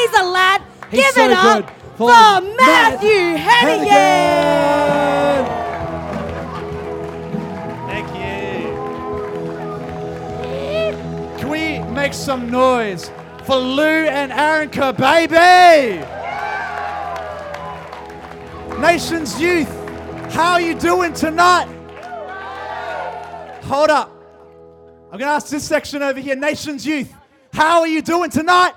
He's a lad. He's Give so it up good for, for Matthew Matt Hennigan. Thank you. Can we make some noise for Lou and Arinka, baby? Nations Youth, how are you doing tonight? Hold up. I'm going to ask this section over here. Nations Youth, how are you doing tonight?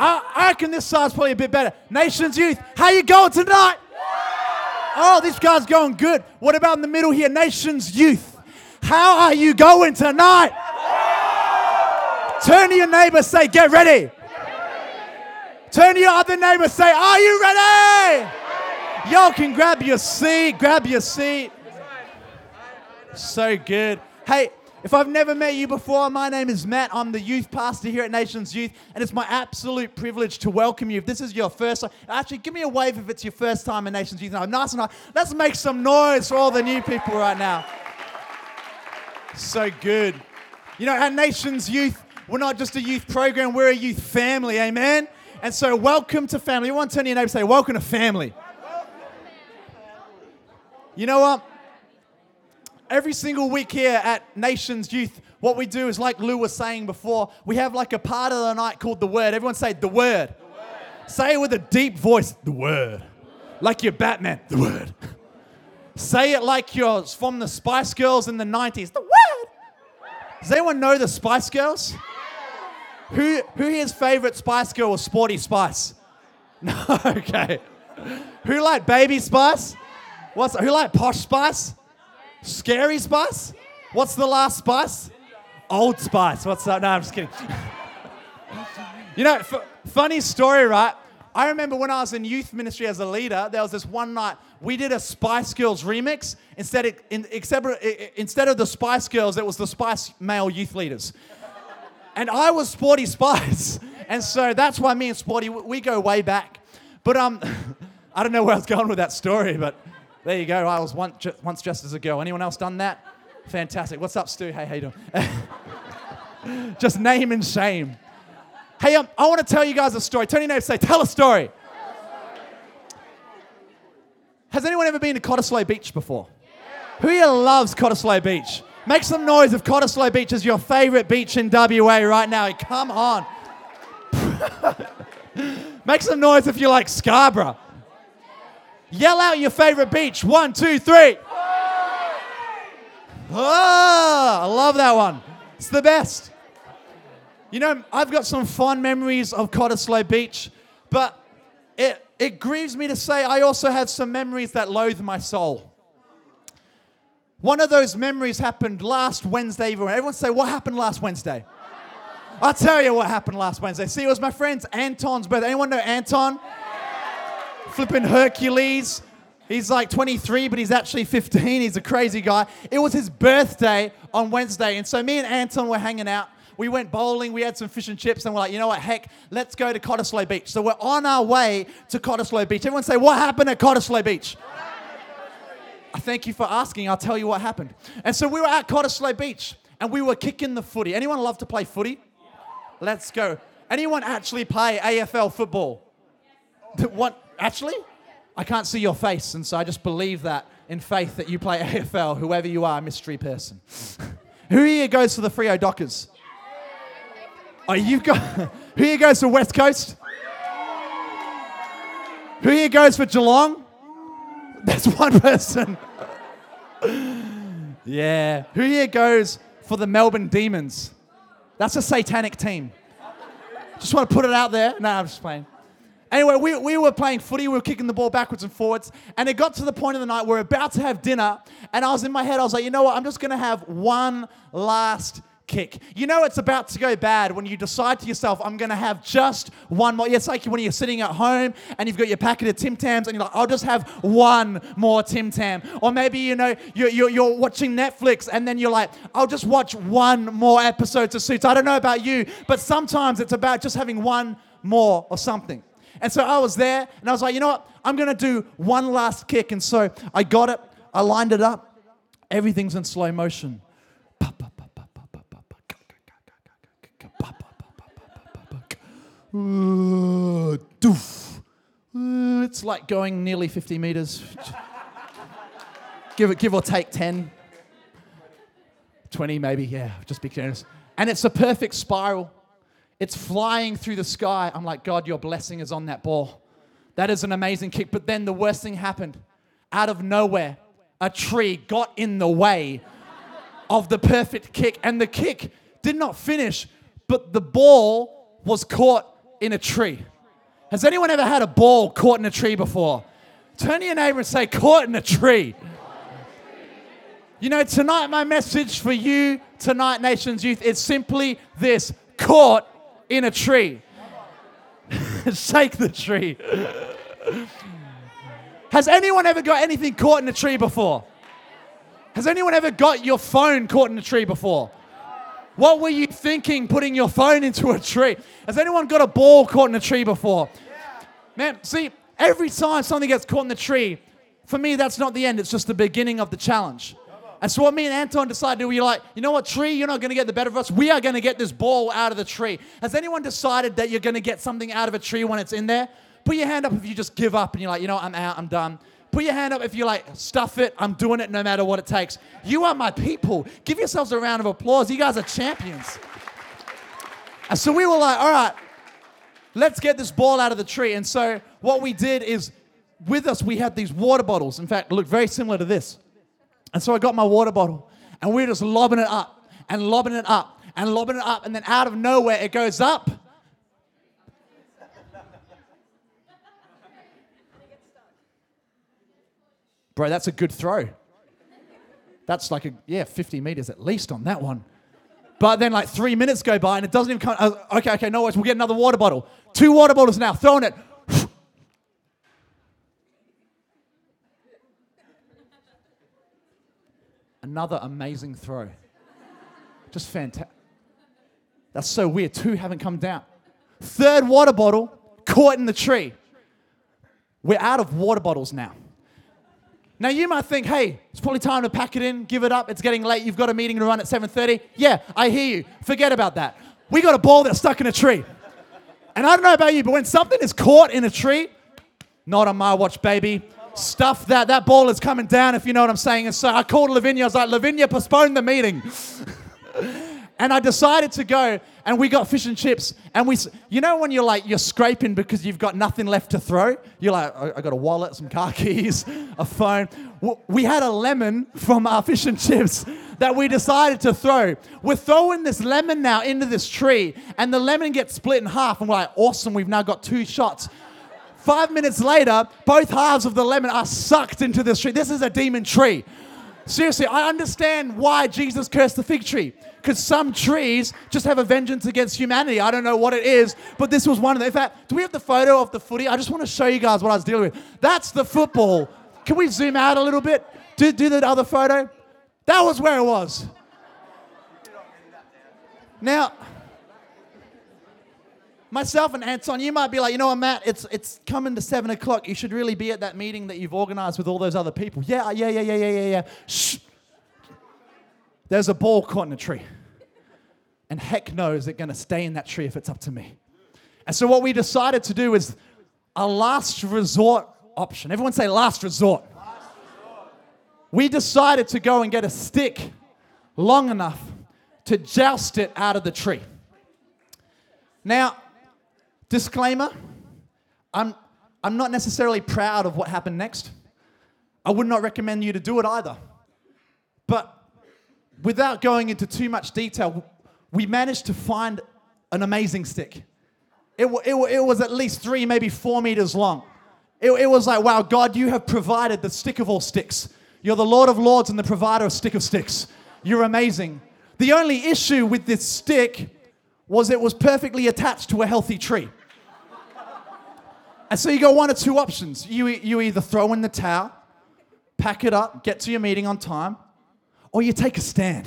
I, I reckon this side's probably a bit better. Nations Youth, how you going tonight? Oh, this guy's going good. What about in the middle here? Nations Youth, how are you going tonight? Turn to your neighbor, say, get ready. Turn to your other neighbor, say, are you ready? Y'all can grab your seat, grab your seat. So good. Hey, if I've never met you before, my name is Matt. I'm the youth pastor here at Nations Youth, and it's my absolute privilege to welcome you. If this is your first time, actually, give me a wave if it's your first time in Nations Youth. Nice and high. Let's make some noise for all the new people right now. So good. You know, at Nations Youth, we're not just a youth program, we're a youth family, amen? And so, welcome to family. Everyone turn to turn your neighbor and say, Welcome to family. You know what? Every single week here at Nations Youth, what we do is like Lou was saying before, we have like a part of the night called the Word. Everyone say the Word. Say it with a deep voice, the Word. Like you're Batman, the Word. Say it like you're from the Spice Girls in the 90s, the Word. Does anyone know the Spice Girls? Who, who here's favorite Spice Girl was Sporty Spice? No, okay. Who liked Baby Spice? What's who liked Posh Spice? Scary Spice? What's the last spice? Old Spice. What's that? No, I'm just kidding. you know, f- funny story, right? I remember when I was in youth ministry as a leader, there was this one night we did a Spice Girls remix. Instead, of, in, except, instead of the Spice Girls, it was the Spice male youth leaders. And I was Sporty Spice. And so that's why me and Sporty, we go way back. But um, I don't know where I was going with that story, but there you go. I was once, ju- once just as a girl. Anyone else done that? Fantastic. What's up, Stu? Hey, how you doing? just name and shame. Hey, um, I want to tell you guys a story. Turn your and say, tell a story. Has anyone ever been to Cottesloe Beach before? Who here loves Cottesloe Beach? Make some noise if Cottesloe Beach is your favorite beach in WA right now. Come on. Make some noise if you like Scarborough. Yell out your favorite beach. One, two, three. Oh, I love that one. It's the best. You know, I've got some fond memories of Cottesloe Beach, but it, it grieves me to say I also have some memories that loathe my soul. One of those memories happened last Wednesday. Everyone say, What happened last Wednesday? I'll tell you what happened last Wednesday. See, it was my friend's Anton's birthday. Anyone know Anton? Flipping Hercules. He's like 23, but he's actually 15. He's a crazy guy. It was his birthday on Wednesday. And so me and Anton were hanging out. We went bowling, we had some fish and chips, and we're like, you know what, heck, let's go to Cottesloe Beach. So we're on our way to Cottesloe Beach. Everyone say, what happened at Cottesloe Beach? I thank you for asking. I'll tell you what happened. And so we were at Cottesloe Beach and we were kicking the footy. Anyone love to play footy? Let's go. Anyone actually play AFL football? What? Actually? I can't see your face, and so I just believe that in faith that you play AFL, whoever you are, mystery person. Who here goes to the Freo Dockers? Oh, you've got. Who here goes to West Coast? Who here goes for Geelong? That's one person. yeah. Who here goes for the Melbourne Demons? That's a satanic team. Just want to put it out there. No, I'm just playing. Anyway, we, we were playing footy, we were kicking the ball backwards and forwards, and it got to the point of the night we're about to have dinner, and I was in my head, I was like, you know what, I'm just gonna have one last kick. You know it's about to go bad when you decide to yourself, I'm gonna have just one more. It's like when you're sitting at home and you've got your packet of Tim Tams and you're like, I'll just have one more Tim Tam. Or maybe, you know, you're, you're, you're watching Netflix and then you're like, I'll just watch one more episode of Suits. I don't know about you, but sometimes it's about just having one more or something. And so I was there and I was like, you know what? I'm going to do one last kick. And so I got it, I lined it up. Everything's in slow motion. Uh. Uh, it's like going nearly 50 meters. give, it, give or take 10, 20 maybe, yeah, just be generous. And it's a perfect spiral. It's flying through the sky. I'm like, God, your blessing is on that ball. That is an amazing kick. But then the worst thing happened. Out of nowhere, a tree got in the way of the perfect kick, and the kick did not finish, but the ball was caught in a tree. Has anyone ever had a ball caught in a tree before? Turn to your neighbor and say, caught in a tree. You know, tonight, my message for you, tonight, Nations Youth, is simply this caught in a tree. Shake the tree. Has anyone ever got anything caught in a tree before? Has anyone ever got your phone caught in a tree before? What were you thinking putting your phone into a tree? Has anyone got a ball caught in a tree before? Man, see, every time something gets caught in the tree, for me, that's not the end. It's just the beginning of the challenge. And so what me and Anton decided we are like, you know what, tree, you're not going to get the better of us. We are going to get this ball out of the tree. Has anyone decided that you're going to get something out of a tree when it's in there? Put your hand up if you just give up and you're like, you know, I'm out, I'm done. Put your hand up if you're like, stuff it, I'm doing it no matter what it takes. You are my people. Give yourselves a round of applause. You guys are champions. And so we were like, all right, let's get this ball out of the tree. And so what we did is, with us, we had these water bottles. In fact, look very similar to this. And so I got my water bottle and we are just lobbing it up and lobbing it up and lobbing it up. And then out of nowhere, it goes up. Bro, that's a good throw. That's like a, yeah, 50 meters at least on that one. But then like three minutes go by and it doesn't even come. Uh, okay, okay, no worries. We'll get another water bottle. Two water bottles now, throwing it. Another amazing throw. Just fantastic. That's so weird. Two haven't come down. Third water bottle caught in the tree. We're out of water bottles now. Now you might think, hey, it's probably time to pack it in, give it up. It's getting late. You've got a meeting to run at 7:30. Yeah, I hear you. Forget about that. We got a ball that's stuck in a tree. And I don't know about you, but when something is caught in a tree, not on my watch, baby stuff that. That ball is coming down, if you know what I'm saying. And so I called Lavinia. I was like, Lavinia, postpone the meeting. and I decided to go, and we got fish and chips. And we, you know, when you're like, you're scraping because you've got nothing left to throw? You're like, I got a wallet, some car keys, a phone. We had a lemon from our fish and chips that we decided to throw. We're throwing this lemon now into this tree, and the lemon gets split in half. And we're like, awesome, we've now got two shots. Five minutes later, both halves of the lemon are sucked into this tree. This is a demon tree. Seriously, I understand why Jesus cursed the fig tree. Because some trees just have a vengeance against humanity. I don't know what it is, but this was one of them. In fact, do we have the photo of the footy? I just want to show you guys what I was dealing with. That's the football. Can we zoom out a little bit? Do, do the other photo. That was where it was. Now, myself and Anton, you might be like, you know what, Matt, it's, it's coming to seven o'clock. You should really be at that meeting that you've organized with all those other people. Yeah, yeah, yeah, yeah, yeah, yeah, yeah. Shh. There's a ball caught in a tree. And heck knows it's to stay in that tree if it's up to me. And so what we decided to do is a last resort option. Everyone say last resort. Last resort. We decided to go and get a stick long enough to joust it out of the tree. Now, Disclaimer I'm, I'm not necessarily proud of what happened next. I would not recommend you to do it either. But without going into too much detail, we managed to find an amazing stick. It, it, it was at least three, maybe four meters long. It, it was like, wow, God, you have provided the stick of all sticks. You're the Lord of Lords and the provider of stick of sticks. You're amazing. The only issue with this stick was it was perfectly attached to a healthy tree. And so you got one or two options. You, you either throw in the towel, pack it up, get to your meeting on time, or you take a stand.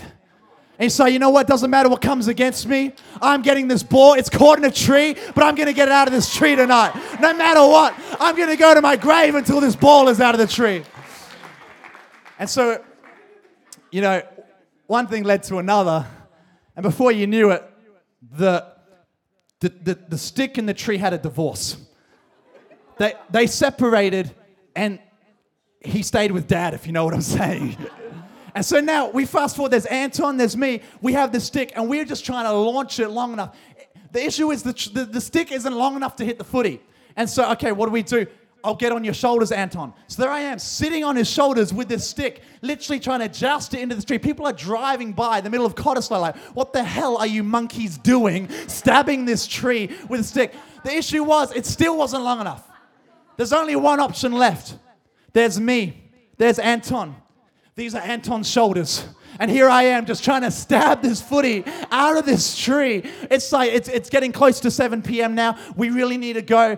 And you say, you know what, doesn't matter what comes against me. I'm getting this ball. It's caught in a tree, but I'm going to get it out of this tree tonight. No matter what, I'm going to go to my grave until this ball is out of the tree. And so, you know, one thing led to another. And before you knew it, the the, the, the stick and the tree had a divorce. They, they separated, and he stayed with dad, if you know what I'm saying. And so now we fast forward, there's Anton, there's me, we have the stick, and we're just trying to launch it long enough. The issue is the, the, the stick isn't long enough to hit the footy. And so, okay, what do we do? I'll get on your shoulders, Anton. So there I am, sitting on his shoulders with this stick, literally trying to joust it into the tree. People are driving by the middle of Cottesloe, like, what the hell are you monkeys doing, stabbing this tree with a stick? The issue was, it still wasn't long enough. There's only one option left. There's me. There's Anton. These are Anton's shoulders. And here I am just trying to stab this footy out of this tree. It's like it's, it's getting close to 7 p.m. now. We really need to go.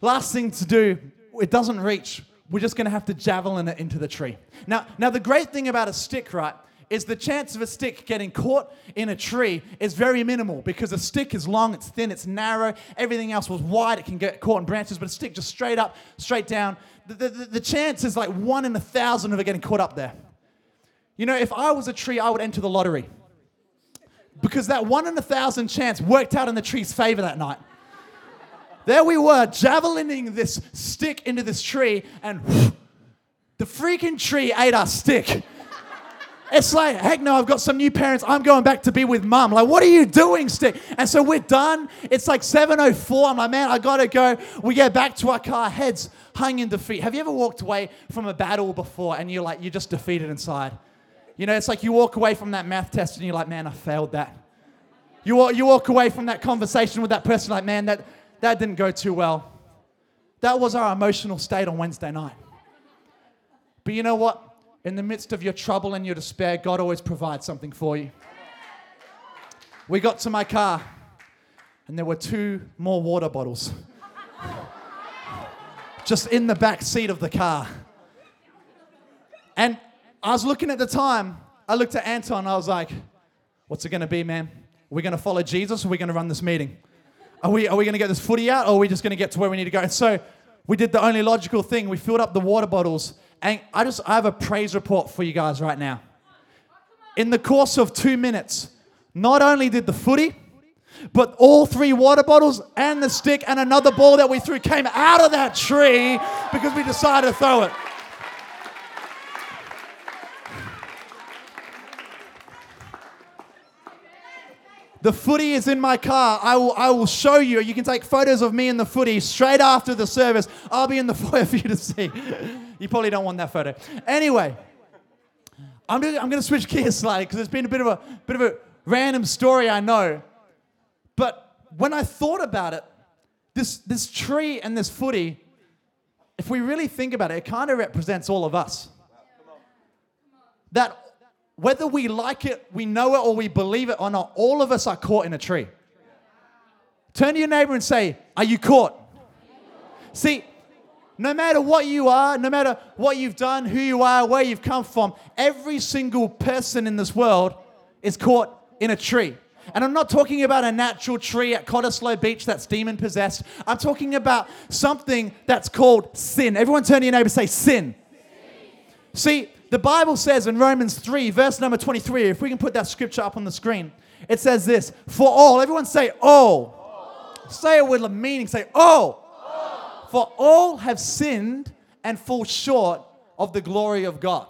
Last thing to do, it doesn't reach. We're just gonna have to javelin it into the tree. Now, now the great thing about a stick, right, is the chance of a stick getting caught in a tree is very minimal because a stick is long, it's thin, it's narrow. Everything else was wide, it can get caught in branches, but a stick just straight up, straight down. The, the, the chance is like one in a thousand of it getting caught up there. You know, if I was a tree, I would enter the lottery. Because that one in a thousand chance worked out in the tree's favor that night. There we were, javelining this stick into this tree, and the freaking tree ate our stick. It's like, heck no, I've got some new parents. I'm going back to be with mum. Like, what are you doing, stick? And so we're done. It's like 7.04. I'm like, man, I gotta go. We get back to our car, heads hung in defeat. Have you ever walked away from a battle before and you're like, you're just defeated inside? You know, it's like you walk away from that math test and you're like, man, I failed that. You walk, you walk away from that conversation with that person like, man, that, that didn't go too well. That was our emotional state on Wednesday night. But you know what? In the midst of your trouble and your despair, God always provides something for you. We got to my car, and there were two more water bottles just in the back seat of the car. And I was looking at the time, I looked at Anton, I was like, what's it gonna be, man? Are we gonna follow Jesus or are we gonna run this meeting? Are we, are we gonna get this footy out or are we just gonna get to where we need to go? And so we did the only logical thing. We filled up the water bottles. And I just, I have a praise report for you guys right now. In the course of two minutes, not only did the footy, but all three water bottles and the stick and another ball that we threw came out of that tree because we decided to throw it. The footy is in my car. I will, I will show you. You can take photos of me in the footy straight after the service. I'll be in the foyer for you to see. You probably don't want that photo. Anyway, I'm I'm gonna switch gears slightly because it's been a bit of a bit of a random story, I know. But when I thought about it, this, this tree and this footy, if we really think about it, it kind of represents all of us. That whether we like it, we know it, or we believe it or not, all of us are caught in a tree. Turn to your neighbor and say, Are you caught? See, no matter what you are, no matter what you've done, who you are, where you've come from, every single person in this world is caught in a tree. And I'm not talking about a natural tree at Cottesloe Beach that's demon possessed. I'm talking about something that's called sin. Everyone turn to your neighbor and say, Sin. See, the Bible says in Romans 3, verse number 23, if we can put that scripture up on the screen, it says this For all, everyone say, all. Say it with a meaning, say, all. For all have sinned and fall short of the glory of God.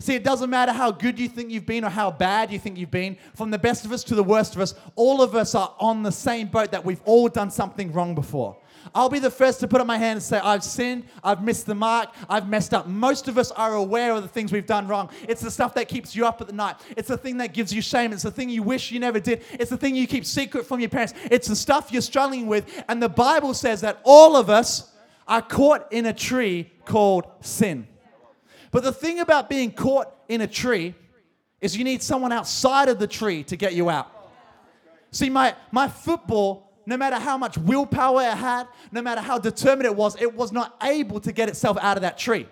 See, it doesn't matter how good you think you've been or how bad you think you've been, from the best of us to the worst of us, all of us are on the same boat that we've all done something wrong before. I'll be the first to put up my hand and say, I've sinned, I've missed the mark, I've messed up. Most of us are aware of the things we've done wrong. It's the stuff that keeps you up at the night. It's the thing that gives you shame. It's the thing you wish you never did. It's the thing you keep secret from your parents. It's the stuff you're struggling with. And the Bible says that all of us are caught in a tree called sin. But the thing about being caught in a tree is you need someone outside of the tree to get you out. See, my, my football, no matter how much willpower it had, no matter how determined it was, it was not able to get itself out of that tree.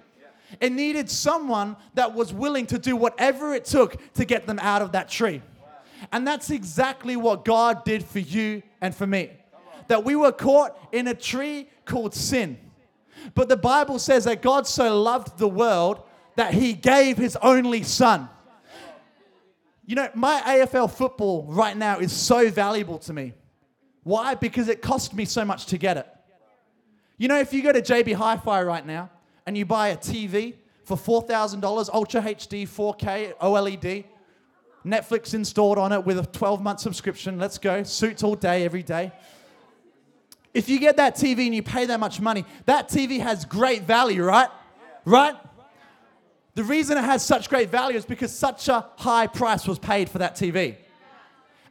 It needed someone that was willing to do whatever it took to get them out of that tree. And that's exactly what God did for you and for me. That we were caught in a tree called sin. But the Bible says that God so loved the world that he gave his only son. You know, my AFL football right now is so valuable to me. Why? Because it cost me so much to get it. You know, if you go to JB Hi Fi right now and you buy a TV for $4,000, Ultra HD, 4K, OLED, Netflix installed on it with a 12 month subscription, let's go, suits all day, every day. If you get that TV and you pay that much money, that TV has great value, right? Right? The reason it has such great value is because such a high price was paid for that TV.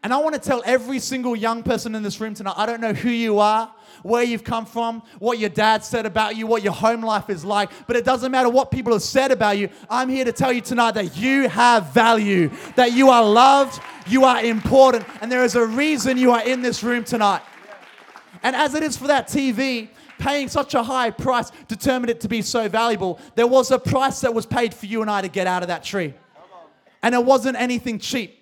And I want to tell every single young person in this room tonight I don't know who you are, where you've come from, what your dad said about you, what your home life is like, but it doesn't matter what people have said about you. I'm here to tell you tonight that you have value, that you are loved, you are important, and there is a reason you are in this room tonight. And as it is for that TV, paying such a high price determined it to be so valuable. There was a price that was paid for you and I to get out of that tree. And it wasn't anything cheap.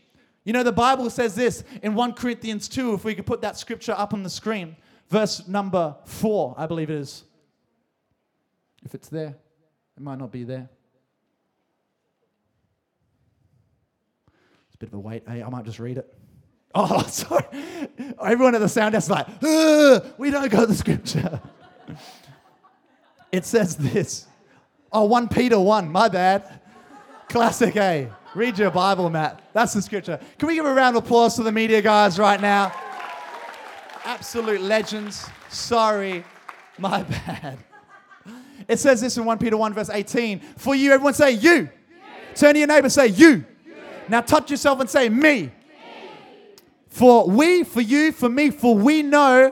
You know, the Bible says this in 1 Corinthians 2, if we could put that scripture up on the screen, verse number 4, I believe it is. If it's there, it might not be there. It's a bit of a wait. Hey, I might just read it. Oh, sorry. Everyone at the sound desk is like, we don't got the scripture. It says this. Oh, 1 Peter 1, my bad. Classic A. Read your Bible, Matt. That's the scripture. Can we give a round of applause to the media guys right now? Absolute legends. Sorry, my bad. It says this in 1 Peter 1, verse 18. For you, everyone say you. Turn to your neighbor, say you. Now touch yourself and say me. For we, for you, for me, for we know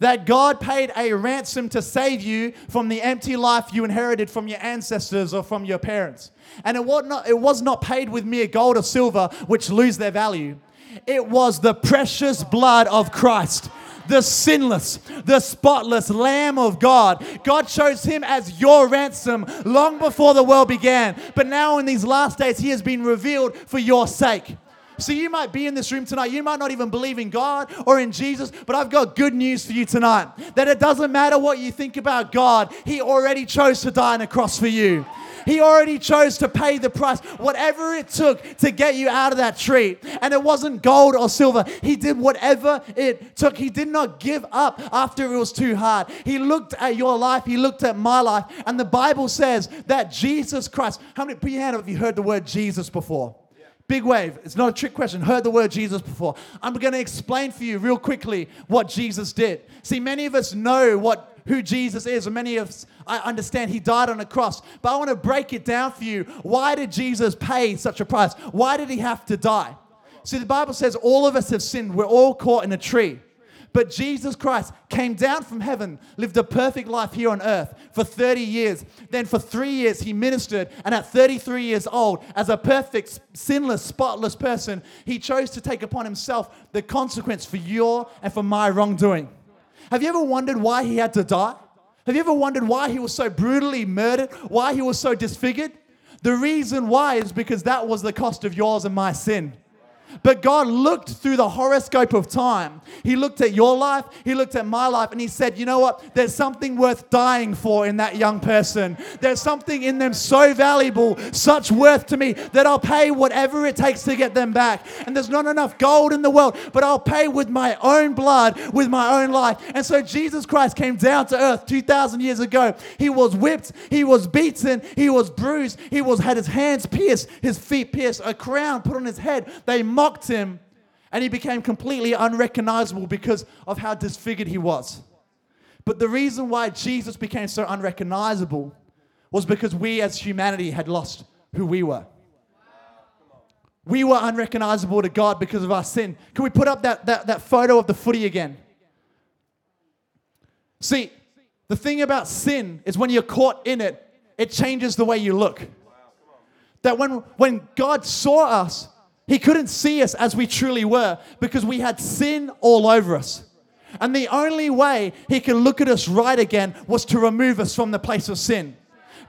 that God paid a ransom to save you from the empty life you inherited from your ancestors or from your parents. And it was not, it was not paid with mere gold or silver, which lose their value. It was the precious blood of Christ. The sinless, the spotless Lamb of God. God chose him as your ransom long before the world began. But now, in these last days, he has been revealed for your sake. So you might be in this room tonight. You might not even believe in God or in Jesus, but I've got good news for you tonight. That it doesn't matter what you think about God, He already chose to die on a cross for you. He already chose to pay the price, whatever it took to get you out of that tree. And it wasn't gold or silver. He did whatever it took. He did not give up after it was too hard. He looked at your life, He looked at my life. And the Bible says that Jesus Christ, how many, put your hand up if you heard the word Jesus before? Big wave. It's not a trick question. Heard the word Jesus before. I'm going to explain for you real quickly what Jesus did. See, many of us know what who Jesus is, and many of us I understand he died on a cross. But I want to break it down for you. Why did Jesus pay such a price? Why did he have to die? See, the Bible says all of us have sinned. We're all caught in a tree. But Jesus Christ came down from heaven, lived a perfect life here on earth for 30 years. Then for three years, he ministered. And at 33 years old, as a perfect, sinless, spotless person, he chose to take upon himself the consequence for your and for my wrongdoing. Have you ever wondered why he had to die? Have you ever wondered why he was so brutally murdered? Why he was so disfigured? The reason why is because that was the cost of yours and my sin. But God looked through the horoscope of time. He looked at your life, He looked at my life, and He said, You know what? There's something worth dying for in that young person. There's something in them so valuable, such worth to me, that I'll pay whatever it takes to get them back. And there's not enough gold in the world, but I'll pay with my own blood, with my own life. And so Jesus Christ came down to earth 2,000 years ago. He was whipped, He was beaten, He was bruised, He was had His hands pierced, His feet pierced, a crown put on His head. They mocked him, and he became completely unrecognizable because of how disfigured he was. But the reason why Jesus became so unrecognizable was because we as humanity had lost who we were. We were unrecognizable to God because of our sin. Can we put up that, that, that photo of the footy again? See, the thing about sin is when you're caught in it, it changes the way you look. That when, when God saw us, he couldn't see us as we truly were because we had sin all over us. And the only way he could look at us right again was to remove us from the place of sin.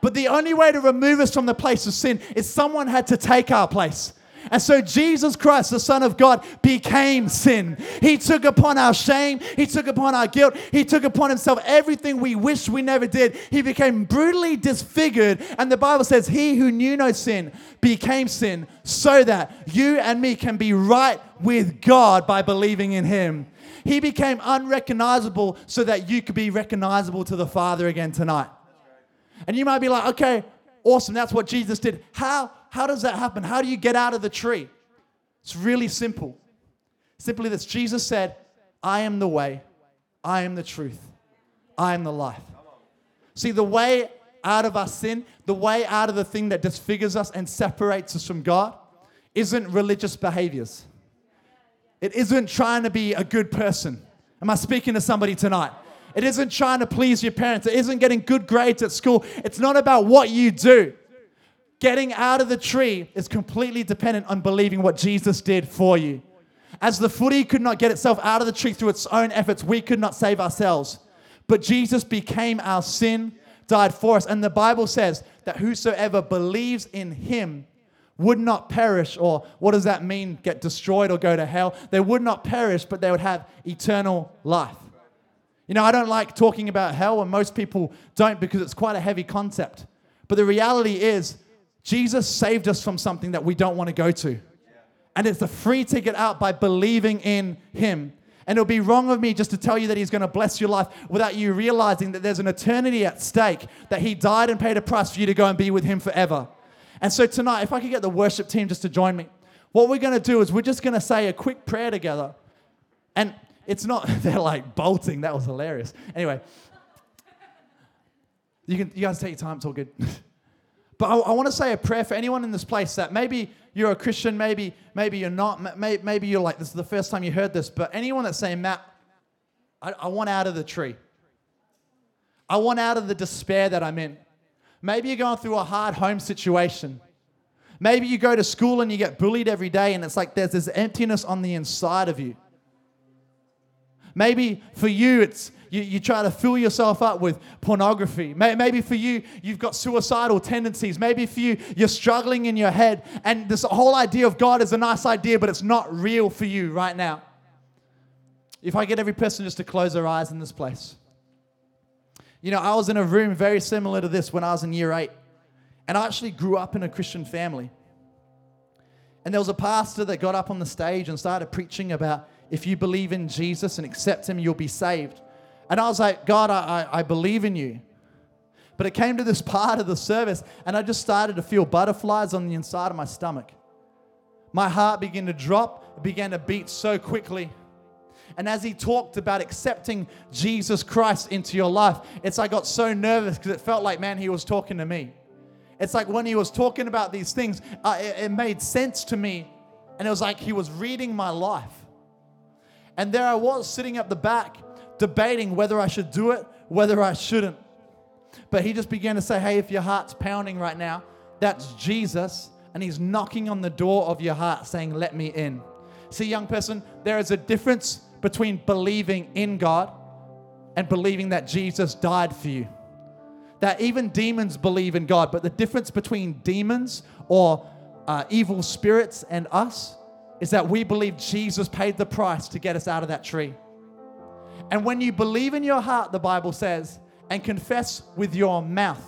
But the only way to remove us from the place of sin is someone had to take our place. And so Jesus Christ, the Son of God, became sin. He took upon our shame, He took upon our guilt, He took upon Himself everything we wish we never did. He became brutally disfigured. And the Bible says, He who knew no sin became sin so that you and me can be right with God by believing in Him. He became unrecognizable so that you could be recognizable to the Father again tonight. And you might be like, okay, awesome, that's what Jesus did. How, how does that happen? How do you get out of the tree? It's really simple. Simply this Jesus said, I am the way, I am the truth, I am the life. See, the way out of our sin, the way out of the thing that disfigures us and separates us from God, isn't religious behaviors. It isn't trying to be a good person. Am I speaking to somebody tonight? It isn't trying to please your parents. It isn't getting good grades at school. It's not about what you do. Getting out of the tree is completely dependent on believing what Jesus did for you. As the footy could not get itself out of the tree through its own efforts, we could not save ourselves. But Jesus became our sin, died for us. And the Bible says that whosoever believes in him would not perish, or what does that mean? Get destroyed or go to hell? They would not perish, but they would have eternal life. You know, I don't like talking about hell, and most people don't because it's quite a heavy concept. But the reality is, Jesus saved us from something that we don't want to go to. And it's a free ticket out by believing in Him. And it'll be wrong of me just to tell you that He's going to bless your life without you realizing that there's an eternity at stake, that He died and paid a price for you to go and be with Him forever. And so tonight, if I could get the worship team just to join me, what we're going to do is we're just going to say a quick prayer together. And it's not, they're like bolting. That was hilarious. Anyway, you, can, you guys take your time. It's all good. But I, I want to say a prayer for anyone in this place that maybe you're a Christian, maybe maybe you're not, maybe, maybe you're like this is the first time you heard this. But anyone that's saying, Matt, I, I want out of the tree. I want out of the despair that I'm in. Maybe you're going through a hard home situation. Maybe you go to school and you get bullied every day, and it's like there's this emptiness on the inside of you. Maybe for you, it's you, you try to fill yourself up with pornography. Maybe for you, you've got suicidal tendencies. Maybe for you, you're struggling in your head. And this whole idea of God is a nice idea, but it's not real for you right now. If I get every person just to close their eyes in this place. You know, I was in a room very similar to this when I was in year eight. And I actually grew up in a Christian family. And there was a pastor that got up on the stage and started preaching about if you believe in Jesus and accept Him, you'll be saved. And I was like, God, I, I, I believe in you. But it came to this part of the service, and I just started to feel butterflies on the inside of my stomach. My heart began to drop, it began to beat so quickly. And as he talked about accepting Jesus Christ into your life, it's I got so nervous because it felt like, man, he was talking to me. It's like when he was talking about these things, uh, it, it made sense to me. And it was like he was reading my life. And there I was sitting at the back, debating whether I should do it, whether I shouldn't. But he just began to say, Hey, if your heart's pounding right now, that's Jesus, and he's knocking on the door of your heart saying, Let me in. See, young person, there is a difference between believing in God and believing that Jesus died for you. That even demons believe in God, but the difference between demons or uh, evil spirits and us is that we believe Jesus paid the price to get us out of that tree. And when you believe in your heart, the Bible says, and confess with your mouth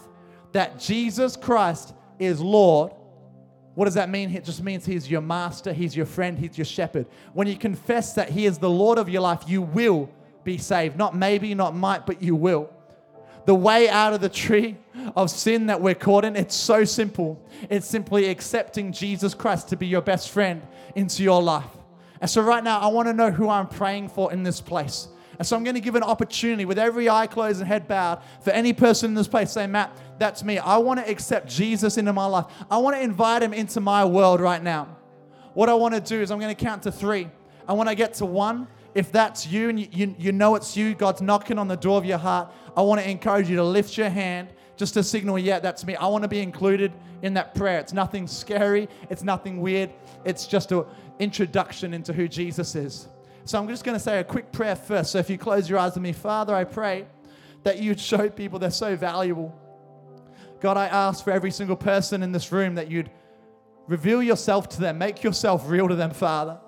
that Jesus Christ is Lord, what does that mean? It just means He's your master, He's your friend, He's your shepherd. When you confess that He is the Lord of your life, you will be saved. Not maybe, not might, but you will. The way out of the tree of sin that we're caught in, it's so simple. It's simply accepting Jesus Christ to be your best friend into your life. And so, right now, I want to know who I'm praying for in this place. And so I'm going to give an opportunity with every eye closed and head bowed for any person in this place say, Matt, that's me. I want to accept Jesus into my life. I want to invite him into my world right now. What I want to do is I'm going to count to three. And when I get to one, if that's you and you, you, know it's you, God's knocking on the door of your heart, I want to encourage you to lift your hand just to signal, yeah, that's me. I want to be included in that prayer. It's nothing scary, it's nothing weird. It's just an introduction into who Jesus is. So I'm just going to say a quick prayer first. So if you close your eyes with me, Father, I pray that you'd show people they're so valuable. God, I ask for every single person in this room that you'd reveal yourself to them, make yourself real to them, Father.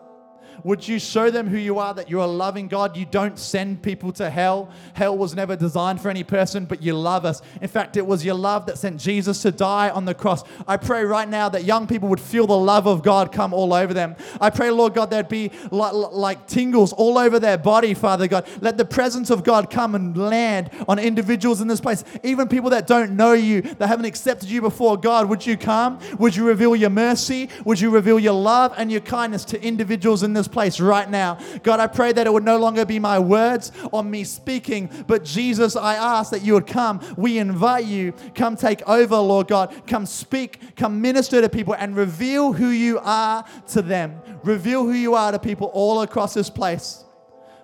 Would you show them who you are, that you're a loving God? You don't send people to hell. Hell was never designed for any person, but you love us. In fact, it was your love that sent Jesus to die on the cross. I pray right now that young people would feel the love of God come all over them. I pray, Lord God, there'd be like, like tingles all over their body, Father God. Let the presence of God come and land on individuals in this place, even people that don't know you, that haven't accepted you before. God, would you come? Would you reveal your mercy? Would you reveal your love and your kindness to individuals in this place right now? God, I pray that it would no longer be my words or me speaking, but Jesus, I ask that you would come. We invite you. Come take over, Lord God. Come speak, come minister to people and reveal who you are to them. Reveal who you are to people all across this place.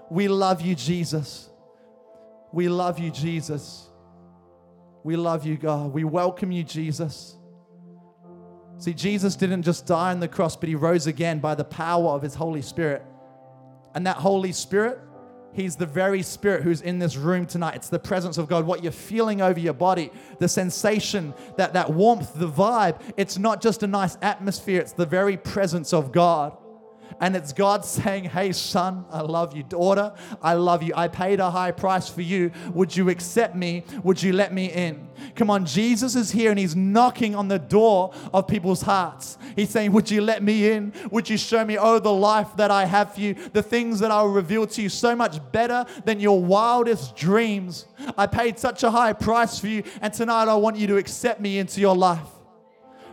We love you, Jesus. We love you, Jesus. We love you, God. We welcome you, Jesus. See, Jesus didn't just die on the cross, but he rose again by the power of his Holy Spirit. And that Holy Spirit, he's the very Spirit who's in this room tonight. It's the presence of God, what you're feeling over your body, the sensation, that, that warmth, the vibe. It's not just a nice atmosphere, it's the very presence of God. And it's God saying, Hey, son, I love you. Daughter, I love you. I paid a high price for you. Would you accept me? Would you let me in? Come on, Jesus is here and he's knocking on the door of people's hearts. He's saying, Would you let me in? Would you show me, oh, the life that I have for you, the things that I'll reveal to you so much better than your wildest dreams? I paid such a high price for you, and tonight I want you to accept me into your life.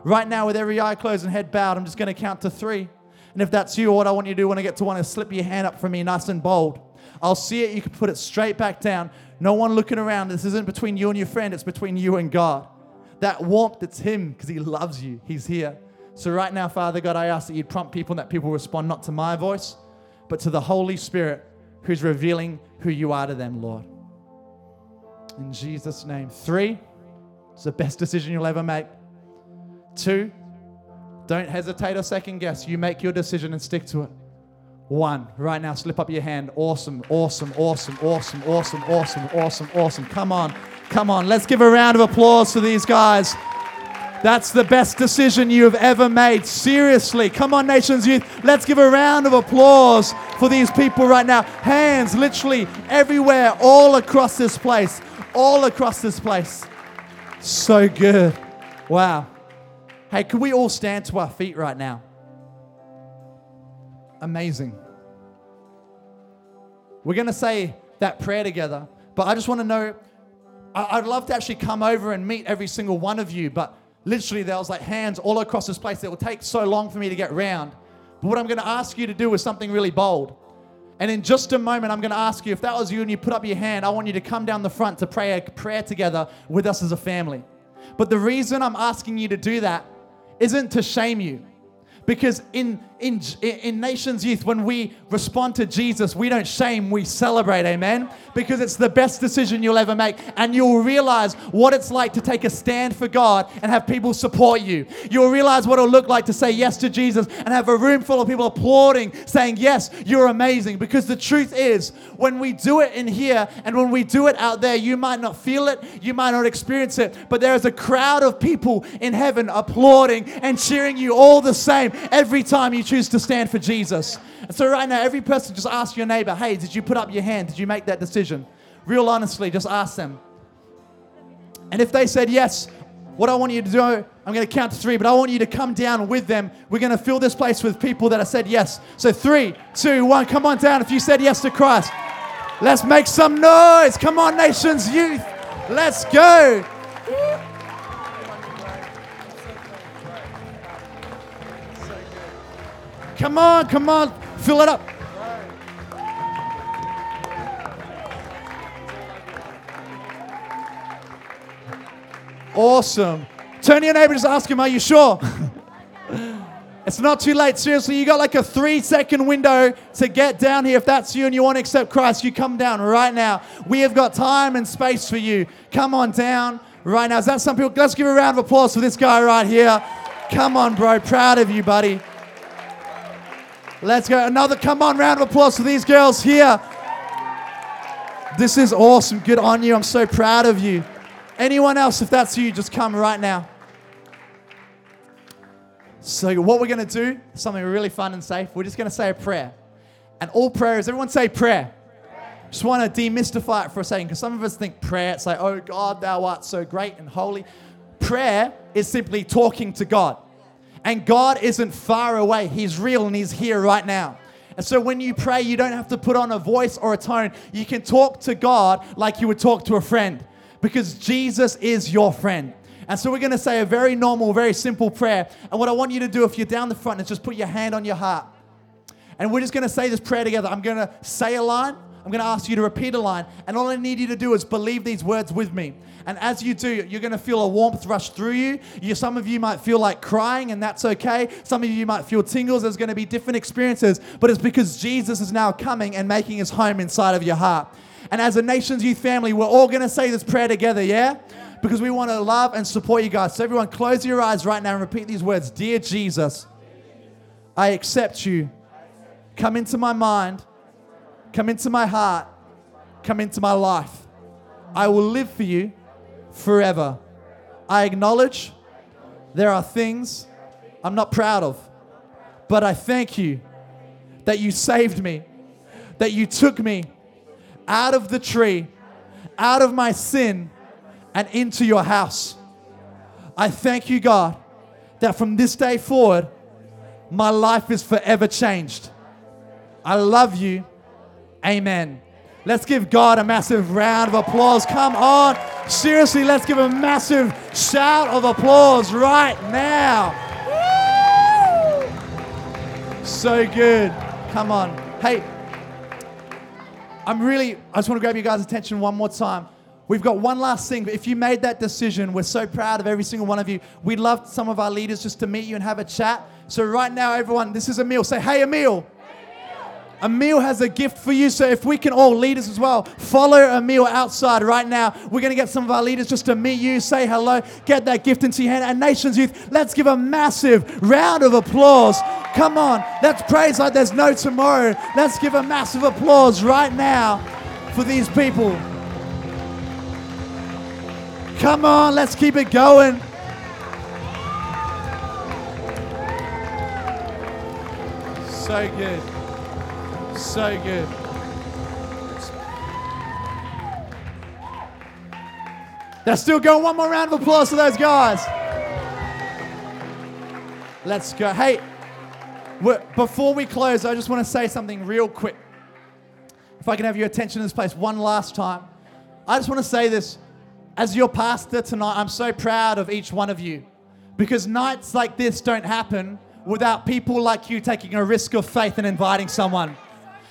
Right now, with every eye closed and head bowed, I'm just going to count to three. And if that's you, what I want you to do when I get to one is slip your hand up for me nice and bold. I'll see it. You can put it straight back down. No one looking around. This isn't between you and your friend, it's between you and God. That warmth, it's Him because He loves you. He's here. So, right now, Father God, I ask that you'd prompt people and that people respond not to my voice, but to the Holy Spirit who's revealing who you are to them, Lord. In Jesus' name. Three, it's the best decision you'll ever make. Two, don't hesitate or second guess. You make your decision and stick to it. One, right now, slip up your hand. Awesome, awesome, awesome, awesome, awesome, awesome, awesome, awesome. Come on, come on. Let's give a round of applause for these guys. That's the best decision you have ever made. Seriously. Come on, Nations Youth. Let's give a round of applause for these people right now. Hands literally everywhere, all across this place. All across this place. So good. Wow. Hey, can we all stand to our feet right now? Amazing. We're going to say that prayer together, but I just want to know I'd love to actually come over and meet every single one of you, but literally there was like hands all across this place. It will take so long for me to get round. But what I'm going to ask you to do is something really bold. And in just a moment, I'm going to ask you if that was you and you put up your hand, I want you to come down the front to pray a prayer together with us as a family. But the reason I'm asking you to do that isn't to shame you. Because in, in, in Nations Youth, when we respond to Jesus, we don't shame, we celebrate, amen? Because it's the best decision you'll ever make. And you'll realize what it's like to take a stand for God and have people support you. You'll realize what it'll look like to say yes to Jesus and have a room full of people applauding, saying, Yes, you're amazing. Because the truth is, when we do it in here and when we do it out there, you might not feel it, you might not experience it, but there is a crowd of people in heaven applauding and cheering you all the same every time you choose to stand for Jesus. And so, right now, every person just ask your neighbor, hey, did you put up your hand? Did you make that decision? Real honestly, just ask them. And if they said yes, what I want you to do, I'm going to count to three, but I want you to come down with them. We're going to fill this place with people that have said yes. So, three, two, one, come on down if you said yes to Christ. Let's make some noise. Come on, Nations Youth. Let's go. Come on, come on, fill it up. Awesome. Turn to your neighbor, just ask him, Are you sure? it's not too late. Seriously, you got like a three second window to get down here. If that's you and you want to accept Christ, you come down right now. We have got time and space for you. Come on down right now. Is that some people? Let's give a round of applause for this guy right here. Come on, bro. Proud of you, buddy. Let's go. Another come on round of applause for these girls here. This is awesome. Good on you. I'm so proud of you. Anyone else, if that's you, just come right now. So, what we're going to do, something really fun and safe, we're just going to say a prayer. And all prayers, everyone say prayer. Just want to demystify it for a second because some of us think prayer, it's like, oh God, thou art so great and holy. Prayer is simply talking to God. And God isn't far away, He's real and He's here right now. And so when you pray, you don't have to put on a voice or a tone. You can talk to God like you would talk to a friend because Jesus is your friend. And so we're going to say a very normal, very simple prayer. And what I want you to do if you're down the front is just put your hand on your heart. And we're just going to say this prayer together. I'm going to say a line. I'm going to ask you to repeat a line. And all I need you to do is believe these words with me. And as you do, you're going to feel a warmth rush through you. you. Some of you might feel like crying, and that's okay. Some of you might feel tingles. There's going to be different experiences. But it's because Jesus is now coming and making his home inside of your heart. And as a Nations Youth family, we're all going to say this prayer together, yeah? Because we want to love and support you guys. So, everyone, close your eyes right now and repeat these words Dear Jesus, I accept you. Come into my mind, come into my heart, come into my life. I will live for you forever. I acknowledge there are things I'm not proud of, but I thank you that you saved me, that you took me out of the tree, out of my sin, and into your house. I thank you, God, that from this day forward, my life is forever changed. I love you. Amen. Let's give God a massive round of applause. Come on. Seriously, let's give a massive shout of applause right now. So good. Come on. Hey, I'm really, I just want to grab you guys' attention one more time. We've got one last thing. If you made that decision, we're so proud of every single one of you. We'd love some of our leaders just to meet you and have a chat. So, right now, everyone, this is Emil. Say, hey, Emil. Emil has a gift for you. So if we can all leaders as well, follow Emil outside right now. We're going to get some of our leaders just to meet you, say hello, get that gift into your hand. And Nations Youth, let's give a massive round of applause. Come on, let's praise like there's no tomorrow. Let's give a massive applause right now for these people. Come on, let's keep it going. So good. So good. They're still going. One more round of applause for those guys. Let's go. Hey, before we close, I just want to say something real quick. If I can have your attention in this place one last time. I just want to say this. As your pastor tonight, I'm so proud of each one of you because nights like this don't happen without people like you taking a risk of faith and inviting someone.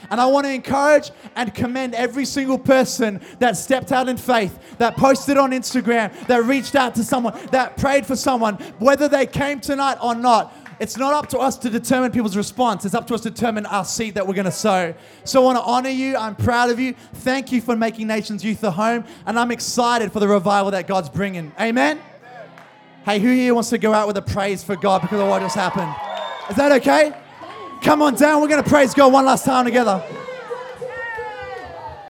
And I want to encourage and commend every single person that stepped out in faith, that posted on Instagram, that reached out to someone, that prayed for someone, whether they came tonight or not. It's not up to us to determine people's response. It's up to us to determine our seed that we're going to sow. So I want to honor you. I'm proud of you. Thank you for making Nations Youth a home. And I'm excited for the revival that God's bringing. Amen? Amen. Hey, who here wants to go out with a praise for God because of what just happened? Is that okay? Come on down. We're going to praise God one last time together.